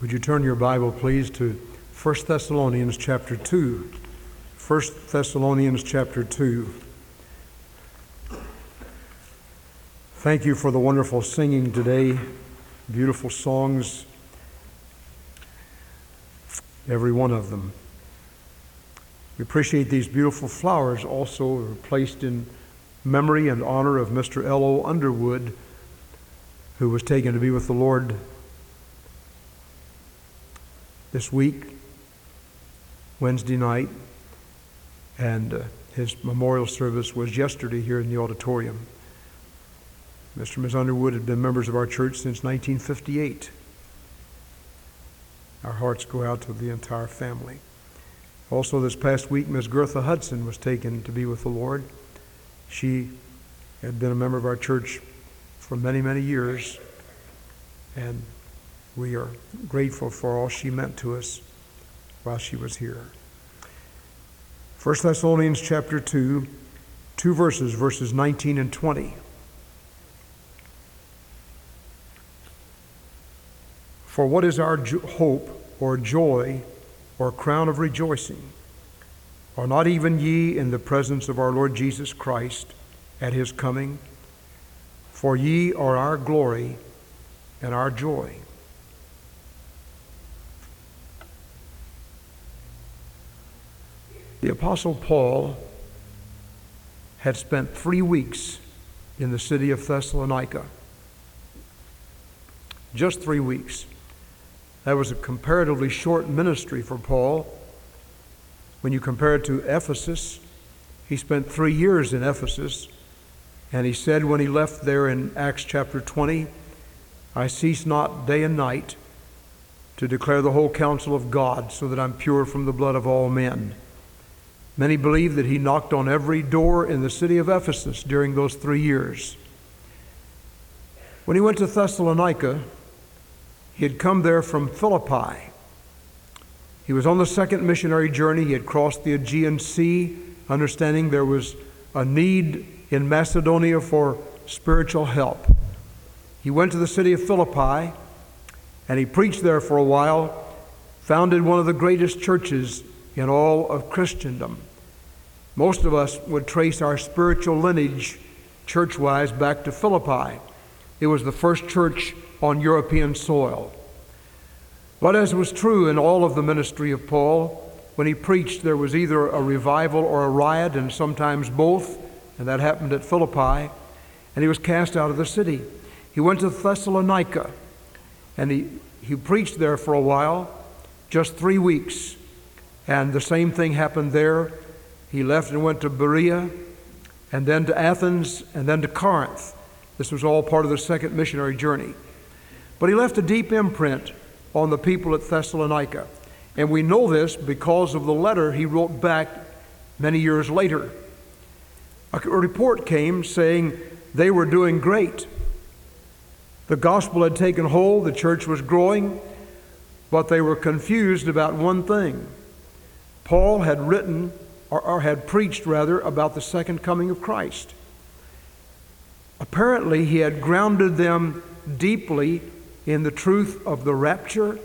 Would you turn your Bible, please, to 1 Thessalonians chapter 2? 1 Thessalonians chapter 2. Thank you for the wonderful singing today, beautiful songs, every one of them. We appreciate these beautiful flowers also placed in memory and honor of Mr. L.O. Underwood, who was taken to be with the Lord this week, Wednesday night, and uh, his memorial service was yesterday here in the auditorium. Mr. and Ms. Underwood had been members of our church since 1958. Our hearts go out to the entire family. Also, this past week, Ms. Gertha Hudson was taken to be with the Lord. She had been a member of our church for many, many years, and we are grateful for all she meant to us while she was here. 1 Thessalonians chapter 2, two verses, verses 19 and 20. For what is our jo- hope or joy or crown of rejoicing? Are not even ye in the presence of our Lord Jesus Christ at his coming? For ye are our glory and our joy. The Apostle Paul had spent three weeks in the city of Thessalonica. Just three weeks. That was a comparatively short ministry for Paul. When you compare it to Ephesus, he spent three years in Ephesus, and he said when he left there in Acts chapter 20, I cease not day and night to declare the whole counsel of God, so that I'm pure from the blood of all men. Many believe that he knocked on every door in the city of Ephesus during those three years. When he went to Thessalonica, he had come there from Philippi. He was on the second missionary journey. He had crossed the Aegean Sea, understanding there was a need in Macedonia for spiritual help. He went to the city of Philippi and he preached there for a while, founded one of the greatest churches in all of Christendom. Most of us would trace our spiritual lineage, church wise, back to Philippi. It was the first church on European soil. But as was true in all of the ministry of Paul, when he preached, there was either a revival or a riot, and sometimes both, and that happened at Philippi, and he was cast out of the city. He went to Thessalonica, and he, he preached there for a while, just three weeks, and the same thing happened there he left and went to Berea, and then to Athens, and then to Corinth. This was all part of the second missionary journey. But he left a deep imprint on the people at Thessalonica. And we know this because of the letter he wrote back many years later. A report came saying they were doing great. The gospel had taken hold, the church was growing, but they were confused about one thing. Paul had written or, or had preached rather, about the second coming of Christ. Apparently, he had grounded them deeply in the truth of the rapture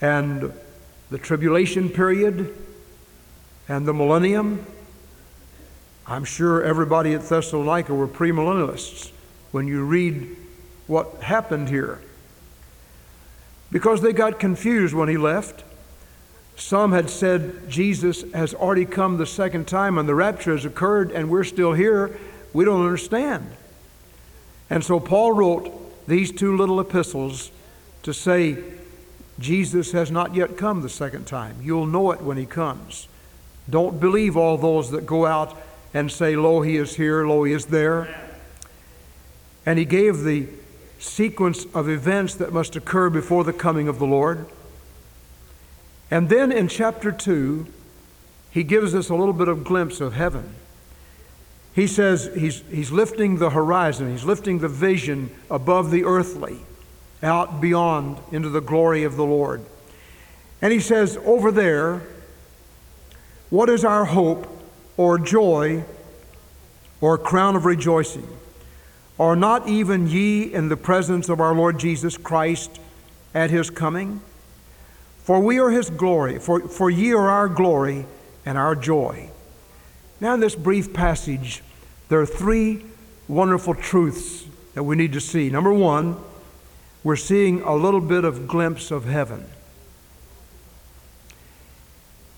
and the tribulation period and the millennium. I'm sure everybody at Thessalonica were premillennialists when you read what happened here. Because they got confused when he left. Some had said Jesus has already come the second time and the rapture has occurred and we're still here. We don't understand. And so Paul wrote these two little epistles to say, Jesus has not yet come the second time. You'll know it when he comes. Don't believe all those that go out and say, Lo, he is here, lo, he is there. And he gave the sequence of events that must occur before the coming of the Lord. And then in chapter 2, he gives us a little bit of glimpse of heaven. He says he's, he's lifting the horizon, he's lifting the vision above the earthly, out beyond into the glory of the Lord. And he says, over there, what is our hope or joy or crown of rejoicing? Are not even ye in the presence of our Lord Jesus Christ at his coming. For we are his glory, for, for ye are our glory and our joy. Now, in this brief passage, there are three wonderful truths that we need to see. Number one, we're seeing a little bit of glimpse of heaven.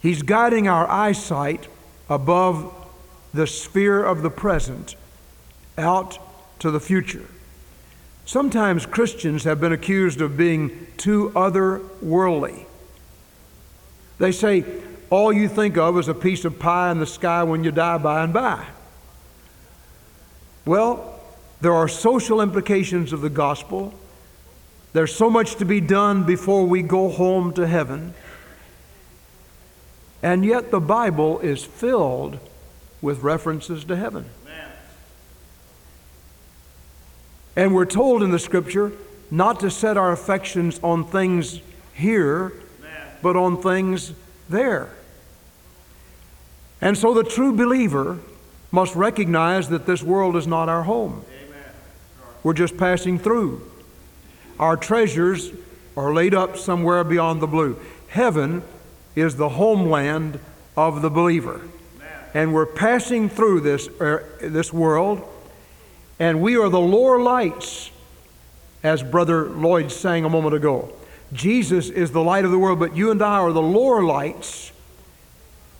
He's guiding our eyesight above the sphere of the present out to the future. Sometimes Christians have been accused of being too otherworldly. They say, all you think of is a piece of pie in the sky when you die by and by. Well, there are social implications of the gospel. There's so much to be done before we go home to heaven. And yet, the Bible is filled with references to heaven. And we're told in the scripture not to set our affections on things here, but on things there. And so the true believer must recognize that this world is not our home. We're just passing through. Our treasures are laid up somewhere beyond the blue. Heaven is the homeland of the believer. And we're passing through this, er, this world and we are the lower lights, as Brother Lloyd sang a moment ago. Jesus is the light of the world, but you and I are the lower lights.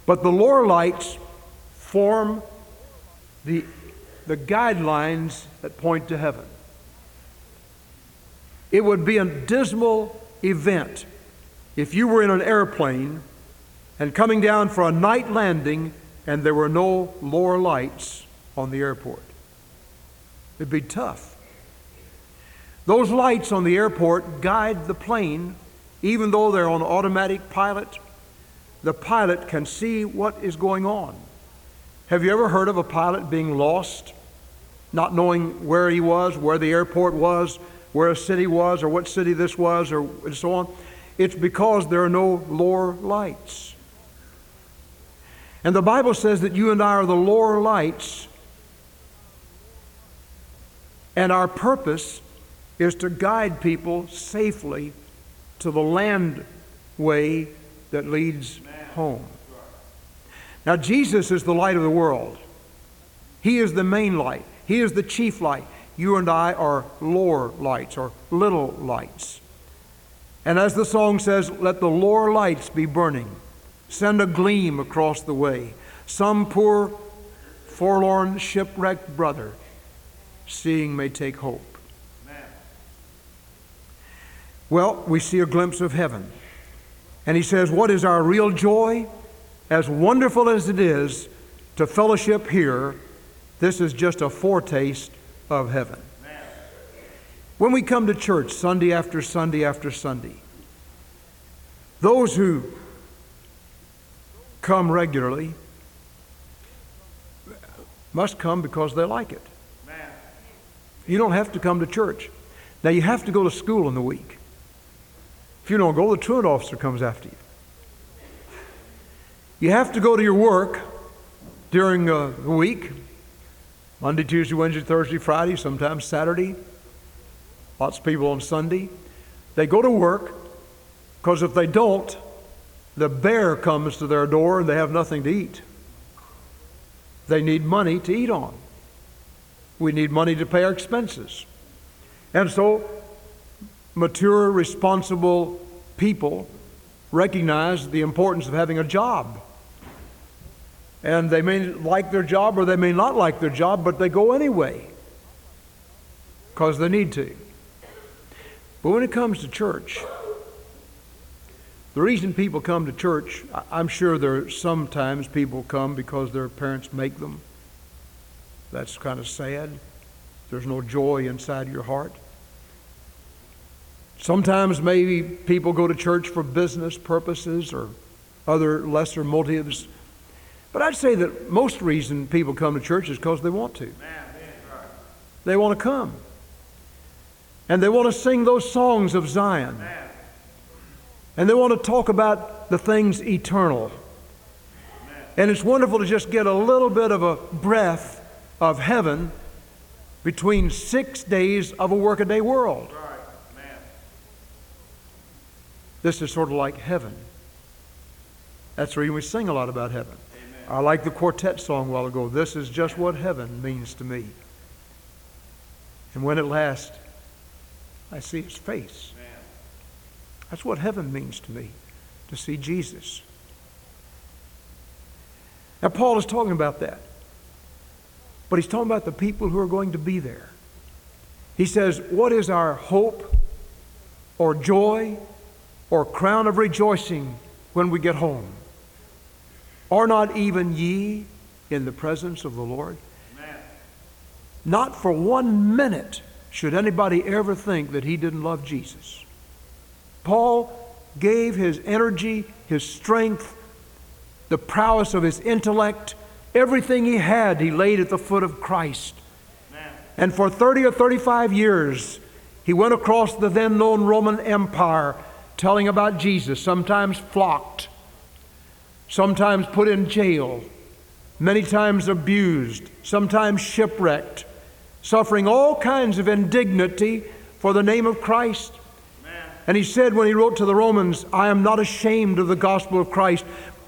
But the lower lights form the, the guidelines that point to heaven. It would be a dismal event if you were in an airplane and coming down for a night landing and there were no lower lights on the airport. It'd be tough. Those lights on the airport guide the plane, even though they're on automatic pilot. The pilot can see what is going on. Have you ever heard of a pilot being lost, not knowing where he was, where the airport was, where a city was, or what city this was, or and so on? It's because there are no lower lights. And the Bible says that you and I are the lower lights and our purpose is to guide people safely to the land way that leads home. Now, Jesus is the light of the world. He is the main light, He is the chief light. You and I are lower lights or little lights. And as the song says, let the lower lights be burning. Send a gleam across the way. Some poor, forlorn, shipwrecked brother seeing may take hope. Well, we see a glimpse of heaven. And he says, What is our real joy? As wonderful as it is to fellowship here, this is just a foretaste of heaven. When we come to church Sunday after Sunday after Sunday, those who come regularly must come because they like it. You don't have to come to church. Now, you have to go to school in the week. If you don't go, the truant officer comes after you. You have to go to your work during uh, the week Monday, Tuesday, Wednesday, Thursday, Friday, sometimes Saturday. Lots of people on Sunday. They go to work because if they don't, the bear comes to their door and they have nothing to eat. They need money to eat on. We need money to pay our expenses. And so, mature, responsible people recognize the importance of having a job. And they may like their job or they may not like their job, but they go anyway because they need to. But when it comes to church, the reason people come to church, I'm sure there are sometimes people come because their parents make them. That's kind of sad. There's no joy inside your heart. Sometimes maybe people go to church for business purposes or other lesser motives. But I'd say that most reason people come to church is because they want to. They want to come. And they want to sing those songs of Zion. And they want to talk about the things eternal. And it's wonderful to just get a little bit of a breath of heaven between six days of a workaday world. This is sort of like heaven. That's the reason we sing a lot about heaven. I like the quartet song a while ago. This is just what heaven means to me. And when at last I see his face, that's what heaven means to me, to see Jesus. Now, Paul is talking about that. But he's talking about the people who are going to be there. He says, What is our hope or joy or crown of rejoicing when we get home? Are not even ye in the presence of the Lord? Amen. Not for one minute should anybody ever think that he didn't love Jesus. Paul gave his energy, his strength, the prowess of his intellect, everything he had, he laid at the foot of Christ. Amen. And for 30 or 35 years, he went across the then known Roman Empire telling about Jesus, sometimes flocked, sometimes put in jail, many times abused, sometimes shipwrecked, suffering all kinds of indignity for the name of Christ. And he said when he wrote to the Romans, I am not ashamed of the gospel of Christ,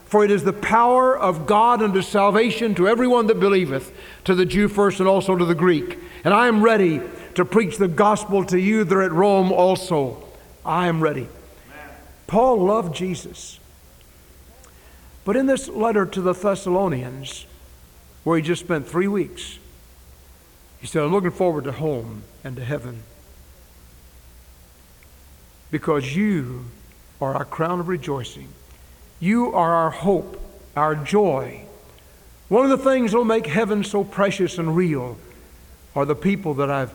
for it is the power of God unto salvation to everyone that believeth, to the Jew first and also to the Greek. And I am ready to preach the gospel to you that are at Rome also. I am ready. Paul loved Jesus. But in this letter to the Thessalonians, where he just spent three weeks, he said, I'm looking forward to home and to heaven because you are our crown of rejoicing. You are our hope, our joy. One of the things that will make heaven so precious and real are the people that I've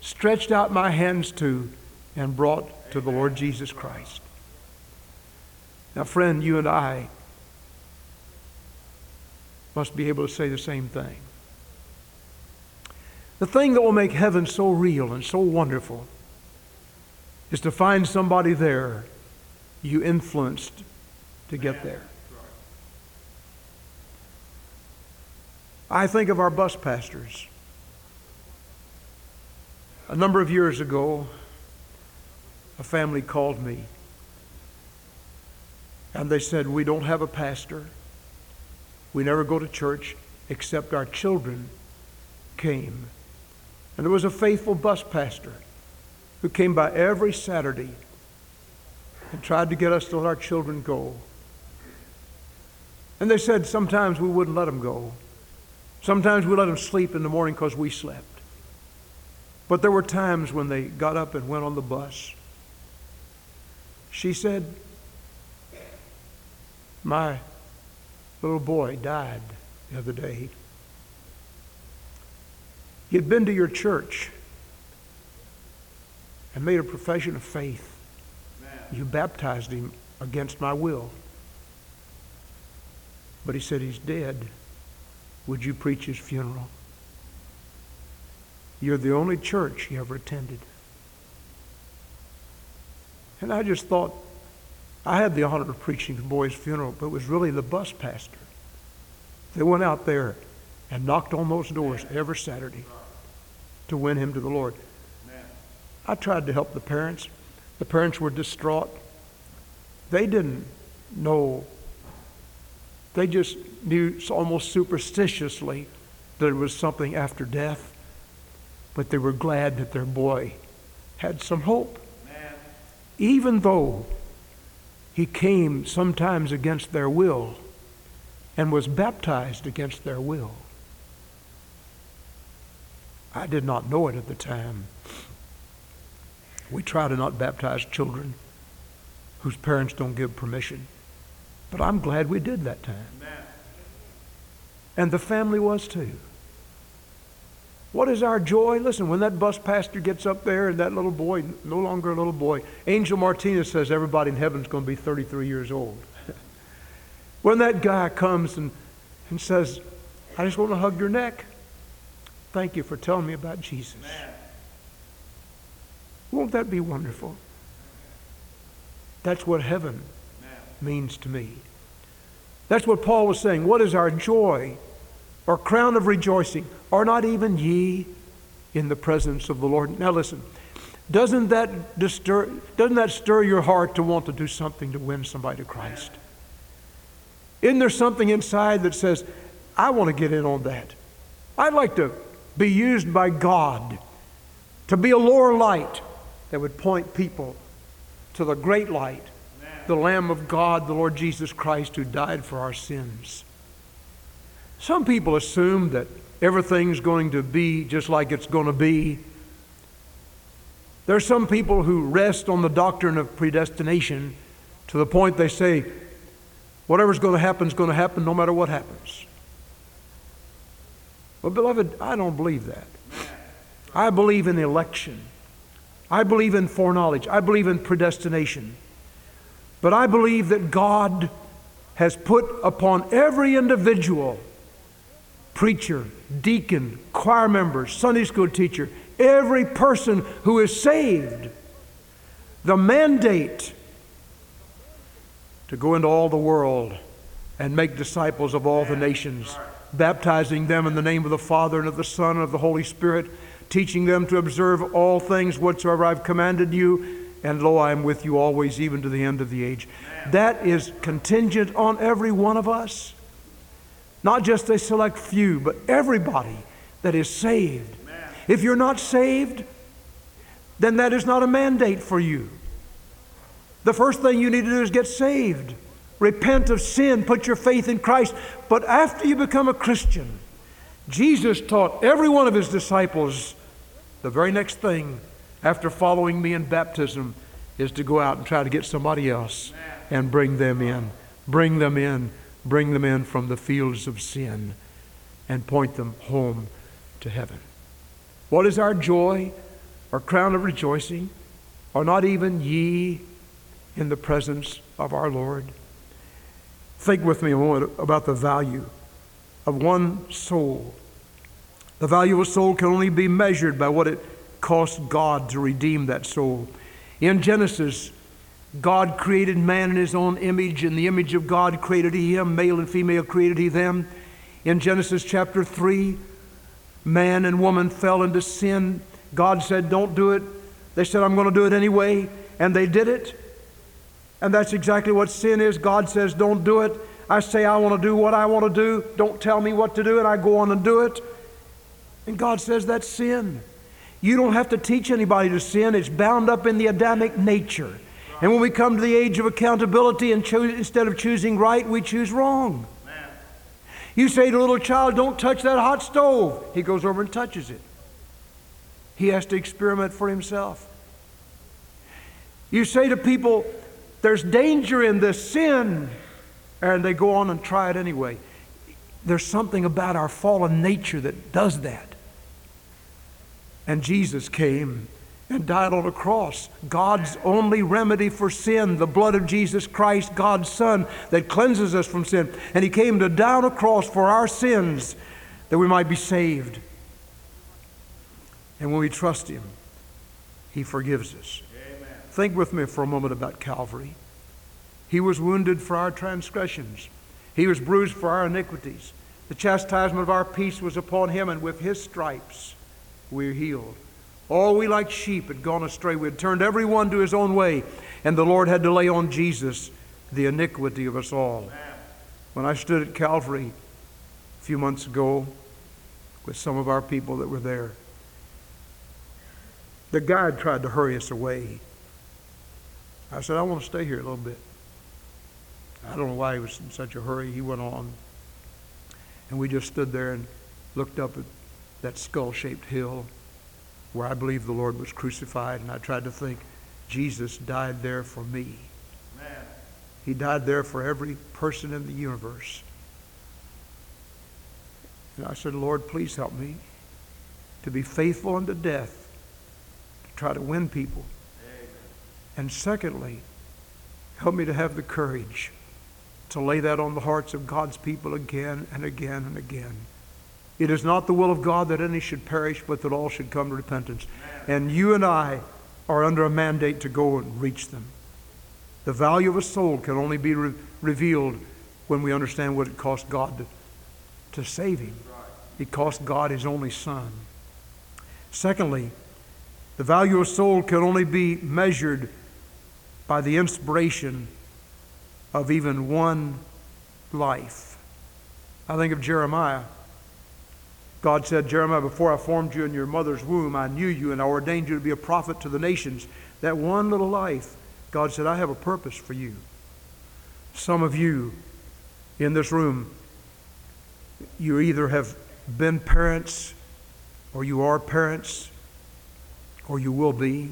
stretched out my hands to and brought to the Lord Jesus Christ. Now, friend, you and I must be able to say the same thing. The thing that will make heaven so real and so wonderful is to find somebody there you influenced to get there. I think of our bus pastors. A number of years ago, a family called me and they said, We don't have a pastor. We never go to church except our children came. And there was a faithful bus pastor who came by every Saturday and tried to get us to let our children go. And they said sometimes we wouldn't let them go. Sometimes we let them sleep in the morning because we slept. But there were times when they got up and went on the bus. She said, My little boy died the other day. He had been to your church and made a profession of faith. You baptized him against my will. But he said he's dead. Would you preach his funeral? You're the only church he ever attended. And I just thought, I had the honor of preaching the boy's funeral, but it was really the bus pastor. They went out there and knocked on those doors every Saturday to win him to the Lord. I tried to help the parents. The parents were distraught. They didn't know, they just knew almost superstitiously that it was something after death, but they were glad that their boy had some hope. Even though he came sometimes against their will and was baptized against their will. I did not know it at the time. We try to not baptize children whose parents don't give permission. But I'm glad we did that time. Amen. And the family was too. What is our joy? Listen, when that bus pastor gets up there and that little boy, no longer a little boy, Angel Martinez says everybody in heaven is going to be 33 years old. when that guy comes and, and says, I just want to hug your neck, thank you for telling me about Jesus. Man. Won't that be wonderful? That's what heaven means to me. That's what Paul was saying. What is our joy or crown of rejoicing? Are not even ye in the presence of the Lord? Now listen, Doesn't that, disturb, doesn't that stir your heart to want to do something to win somebody to Christ? Isn't there something inside that says, I want to get in on that? I'd like to be used by God to be a lower light that would point people to the great light, the Lamb of God, the Lord Jesus Christ, who died for our sins. Some people assume that everything's going to be just like it's going to be. There are some people who rest on the doctrine of predestination to the point they say, whatever's going to happen is going to happen no matter what happens. Well, beloved, I don't believe that. I believe in election. I believe in foreknowledge. I believe in predestination. But I believe that God has put upon every individual preacher, deacon, choir member, Sunday school teacher, every person who is saved the mandate to go into all the world and make disciples of all the nations, baptizing them in the name of the Father and of the Son and of the Holy Spirit, teaching them to observe all things whatsoever I've commanded you, and lo, I am with you always, even to the end of the age. That is contingent on every one of us. Not just a select few, but everybody that is saved. If you're not saved, then that is not a mandate for you. The first thing you need to do is get saved. Repent of sin, put your faith in Christ. But after you become a Christian, Jesus taught every one of his disciples the very next thing after following me in baptism is to go out and try to get somebody else and bring them in. Bring them in. Bring them in from the fields of sin and point them home to heaven. What is our joy, our crown of rejoicing? Are not even ye in the presence of our Lord? Think with me a moment about the value of one soul. The value of a soul can only be measured by what it cost God to redeem that soul. In Genesis, God created man in his own image. In the image of God created he him, male and female created he them. In Genesis chapter 3, man and woman fell into sin. God said, Don't do it. They said, I'm going to do it anyway. And they did it. And that's exactly what sin is. God says, Don't do it. I say, I want to do what I want to do. Don't tell me what to do, and I go on and do it. And God says, That's sin. You don't have to teach anybody to sin, it's bound up in the Adamic nature. And when we come to the age of accountability and cho- instead of choosing right, we choose wrong. You say to a little child, Don't touch that hot stove. He goes over and touches it. He has to experiment for himself. You say to people, There's danger in this sin, and they go on and try it anyway. There's something about our fallen nature that does that. And Jesus came and died on a cross. God's only remedy for sin, the blood of Jesus Christ, God's Son, that cleanses us from sin. And He came to die on a cross for our sins that we might be saved. And when we trust Him, He forgives us. Amen. Think with me for a moment about Calvary. He was wounded for our transgressions, He was bruised for our iniquities. The chastisement of our peace was upon Him, and with His stripes we are healed. All we like sheep had gone astray. We had turned every one to his own way, and the Lord had to lay on Jesus the iniquity of us all. When I stood at Calvary a few months ago with some of our people that were there, the guide tried to hurry us away. I said, I want to stay here a little bit. I don't know why he was in such a hurry. He went on. And we just stood there and looked up at that skull shaped hill where I believe the Lord was crucified, and I tried to think, Jesus died there for me. Amen. He died there for every person in the universe. And I said, Lord, please help me to be faithful unto death, to try to win people. Amen. And secondly, help me to have the courage to lay that on the hearts of God's people again and again and again. It is not the will of God that any should perish, but that all should come to repentance. And you and I are under a mandate to go and reach them. The value of a soul can only be re- revealed when we understand what it cost God to, to save him. It cost God his only son. Secondly, The value of a soul can only be measured by the inspiration of even one life. I think of Jeremiah. God said, Jeremiah, before I formed you in your mother's womb, I knew you and I ordained you to be a prophet to the nations. That one little life, God said, I have a purpose for you. Some of you in this room, you either have been parents, or you are parents, or you will be.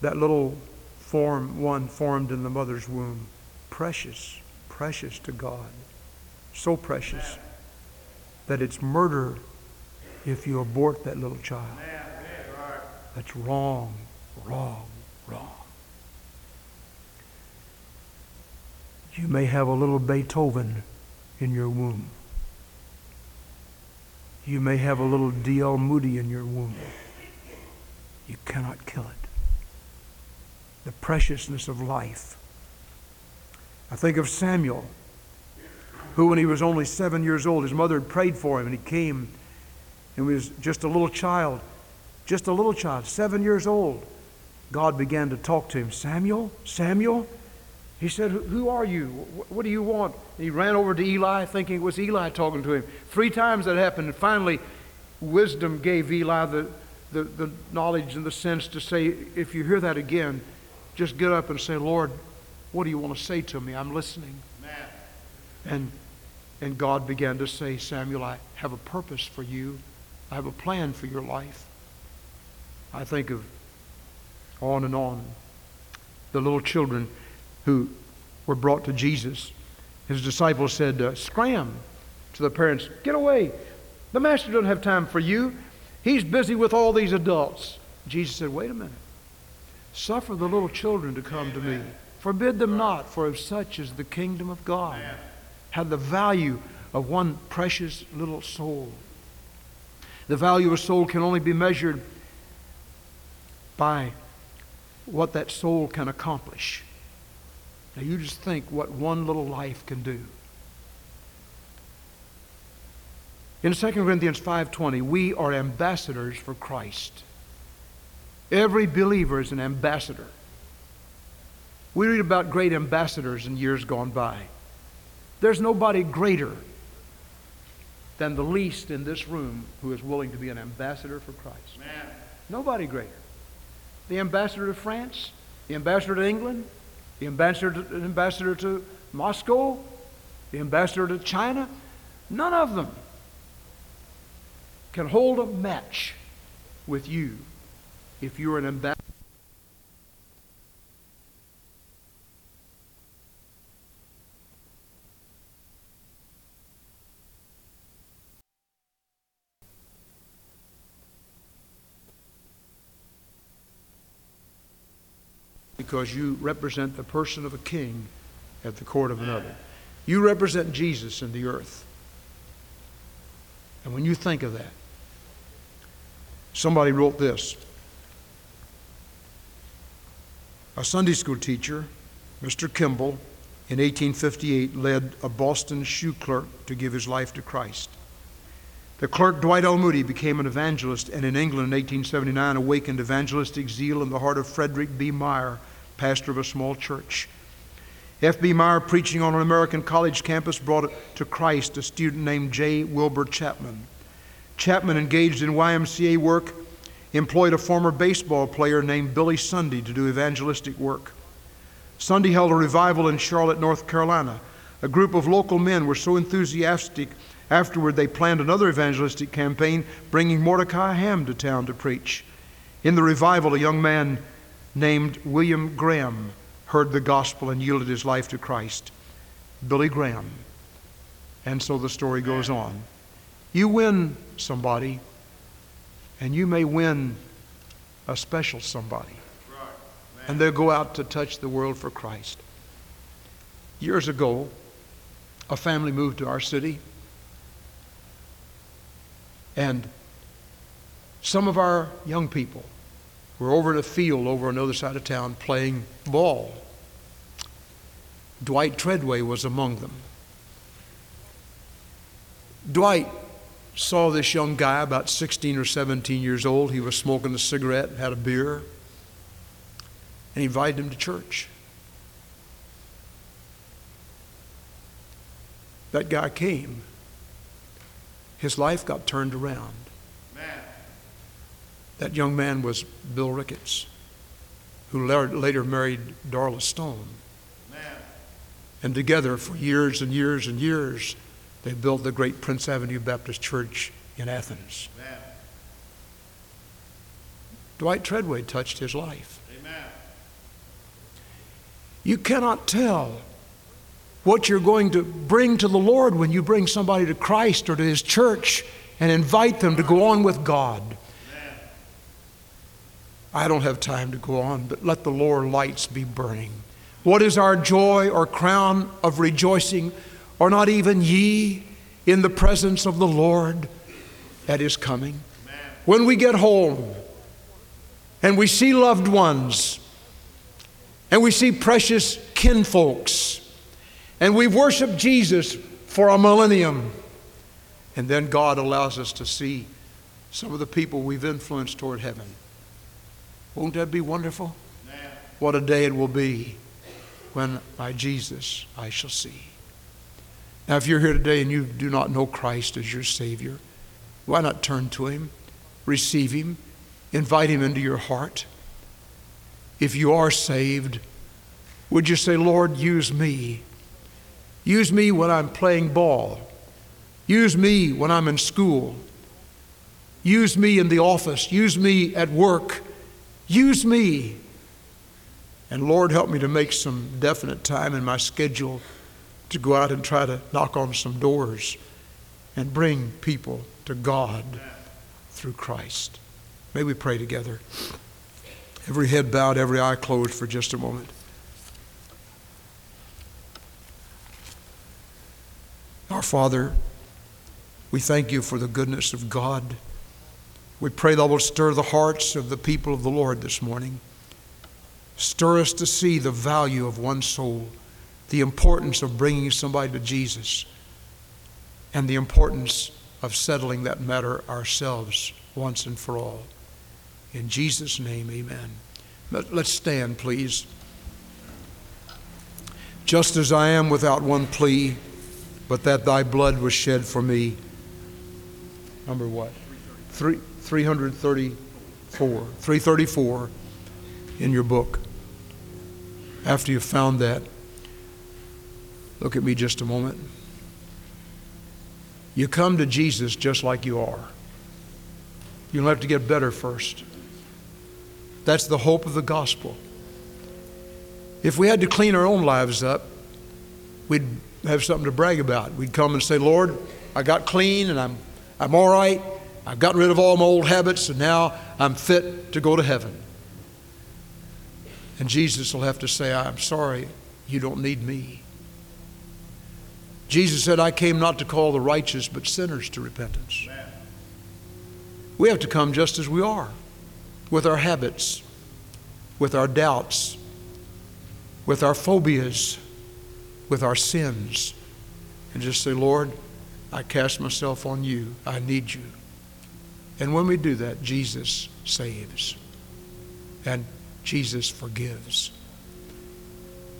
That little form, one formed in the mother's womb, precious, precious to God. So precious that it's murder if you abort that little child. That's wrong, wrong, wrong. You may have a little Beethoven in your womb. You may have a little D.L. Moody in your womb. You cannot kill it. The preciousness of life. I think of Samuel, who, when he was only seven years old, his mother had prayed for him, and he came and was just a little child, just a little child, seven years old. God began to talk to him Samuel, Samuel. He said, Who are you? What do you want? And he ran over to Eli, thinking it was Eli talking to him. Three times that happened, and finally, wisdom gave Eli the, the, the knowledge and the sense to say, If you hear that again, just get up and say, Lord, what do you want to say to me? I'm listening. And, and God began to say, Samuel, I have a purpose for you, I have a plan for your life. I think of on and on the little children who were brought to Jesus. His disciples said, uh, Scram to the parents, Get away. The master doesn't have time for you. He's busy with all these adults. Jesus said, Wait a minute. Suffer the little children to come to me. Forbid them not, for of such is the kingdom of God. Have the value of one precious little soul. The value of a soul can only be measured by what that soul can accomplish. Now you just think what one little life can do. In 2 Corinthians 5:20, we are ambassadors for Christ. Every believer is an ambassador. We read about great ambassadors in years gone by. There's nobody greater than the least in this room who is willing to be an ambassador for Christ. Man. Nobody greater. The ambassador to France, the ambassador to England, the ambassador to, ambassador to Moscow, the ambassador to China, none of them can hold a match with you if you're an ambassador. Because you represent the person of a king at the court of another. You represent Jesus in the earth. And when you think of that, somebody wrote this. A Sunday school teacher, Mr. Kimball, in 1858 led a Boston shoe clerk to give his life to Christ. The clerk Dwight L. Moody became an evangelist and in England in 1879 awakened evangelistic zeal in the heart of Frederick B. Meyer, pastor of a small church. F.B. Meyer, preaching on an American college campus, brought to Christ a student named J. Wilbur Chapman. Chapman, engaged in YMCA work, employed a former baseball player named Billy Sunday to do evangelistic work. Sunday held a revival in Charlotte, North Carolina. A group of local men were so enthusiastic afterward they planned another evangelistic campaign, bringing Mordecai Ham to town to preach. In the revival, a young man named William Graham heard the gospel and yielded his life to Christ. Billy Graham. And so the story goes on. You win somebody, and you may win a special somebody. And they'll go out to touch the world for Christ. Years ago, a family moved to our city, and some of our young people were over in a field over on the other side of town playing ball. Dwight Treadway was among them. Dwight saw this young guy, about 16 or 17 years old. He was smoking a cigarette, had a beer, and invited him to church. That guy came. His life got turned around. That young man was Bill Ricketts, who later married Darla Stone. And together, for years and years and years, they built the great Prince Avenue Baptist Church in Athens. Amen. Dwight Treadway touched his life. Amen. You cannot tell what you're going to bring to the Lord when you bring somebody to Christ or to His church and invite them to go on with God. I don't have time to go on, but let the lower lights be burning. What is our joy or crown of rejoicing? Are not even ye in the presence of the Lord at his coming? When we get home and we see loved ones and we see precious kinfolks and we worship Jesus for a millennium, and then God allows us to see some of the people we've influenced toward heaven. Won't that be wonderful? What a day it will be when my Jesus I shall see. Now, if you're here today and you do not know Christ as your Savior, why not turn to Him, receive Him, invite Him into your heart? If you are saved, would you say, Lord, use me? Use me when I'm playing ball. Use me when I'm in school. Use me in the office. Use me at work. Use me. And Lord, help me to make some definite time in my schedule to go out and try to knock on some doors and bring people to God through Christ. May we pray together. Every head bowed, every eye closed for just a moment. Our Father, we thank you for the goodness of God. We pray that will stir the hearts of the people of the Lord this morning. Stir us to see the value of one soul the importance of bringing somebody to Jesus and the importance of settling that matter ourselves once and for all. In Jesus' name, amen. Let's stand, please. Just as I am without one plea, but that thy blood was shed for me. Number what? Three, 334. 334 in your book. After you've found that, Look at me just a moment. You come to Jesus just like you are. You don't have to get better first. That's the hope of the gospel. If we had to clean our own lives up, we'd have something to brag about. We'd come and say, Lord, I got clean and I'm, I'm all right. I've gotten rid of all my old habits and now I'm fit to go to heaven. And Jesus will have to say, I'm sorry, you don't need me. Jesus said, I came not to call the righteous, but sinners to repentance. We have to come just as we are, with our habits, with our doubts, with our phobias, with our sins, and just say, Lord, I cast myself on you. I need you. And when we do that, Jesus saves and Jesus forgives.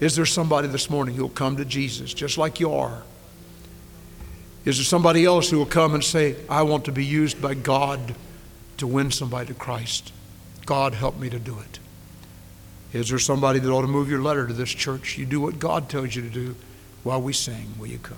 Is there somebody this morning who'll come to Jesus just like you are? Is there somebody else who will come and say, I want to be used by God to win somebody to Christ? God, help me to do it. Is there somebody that ought to move your letter to this church? You do what God tells you to do while we sing. Will you come?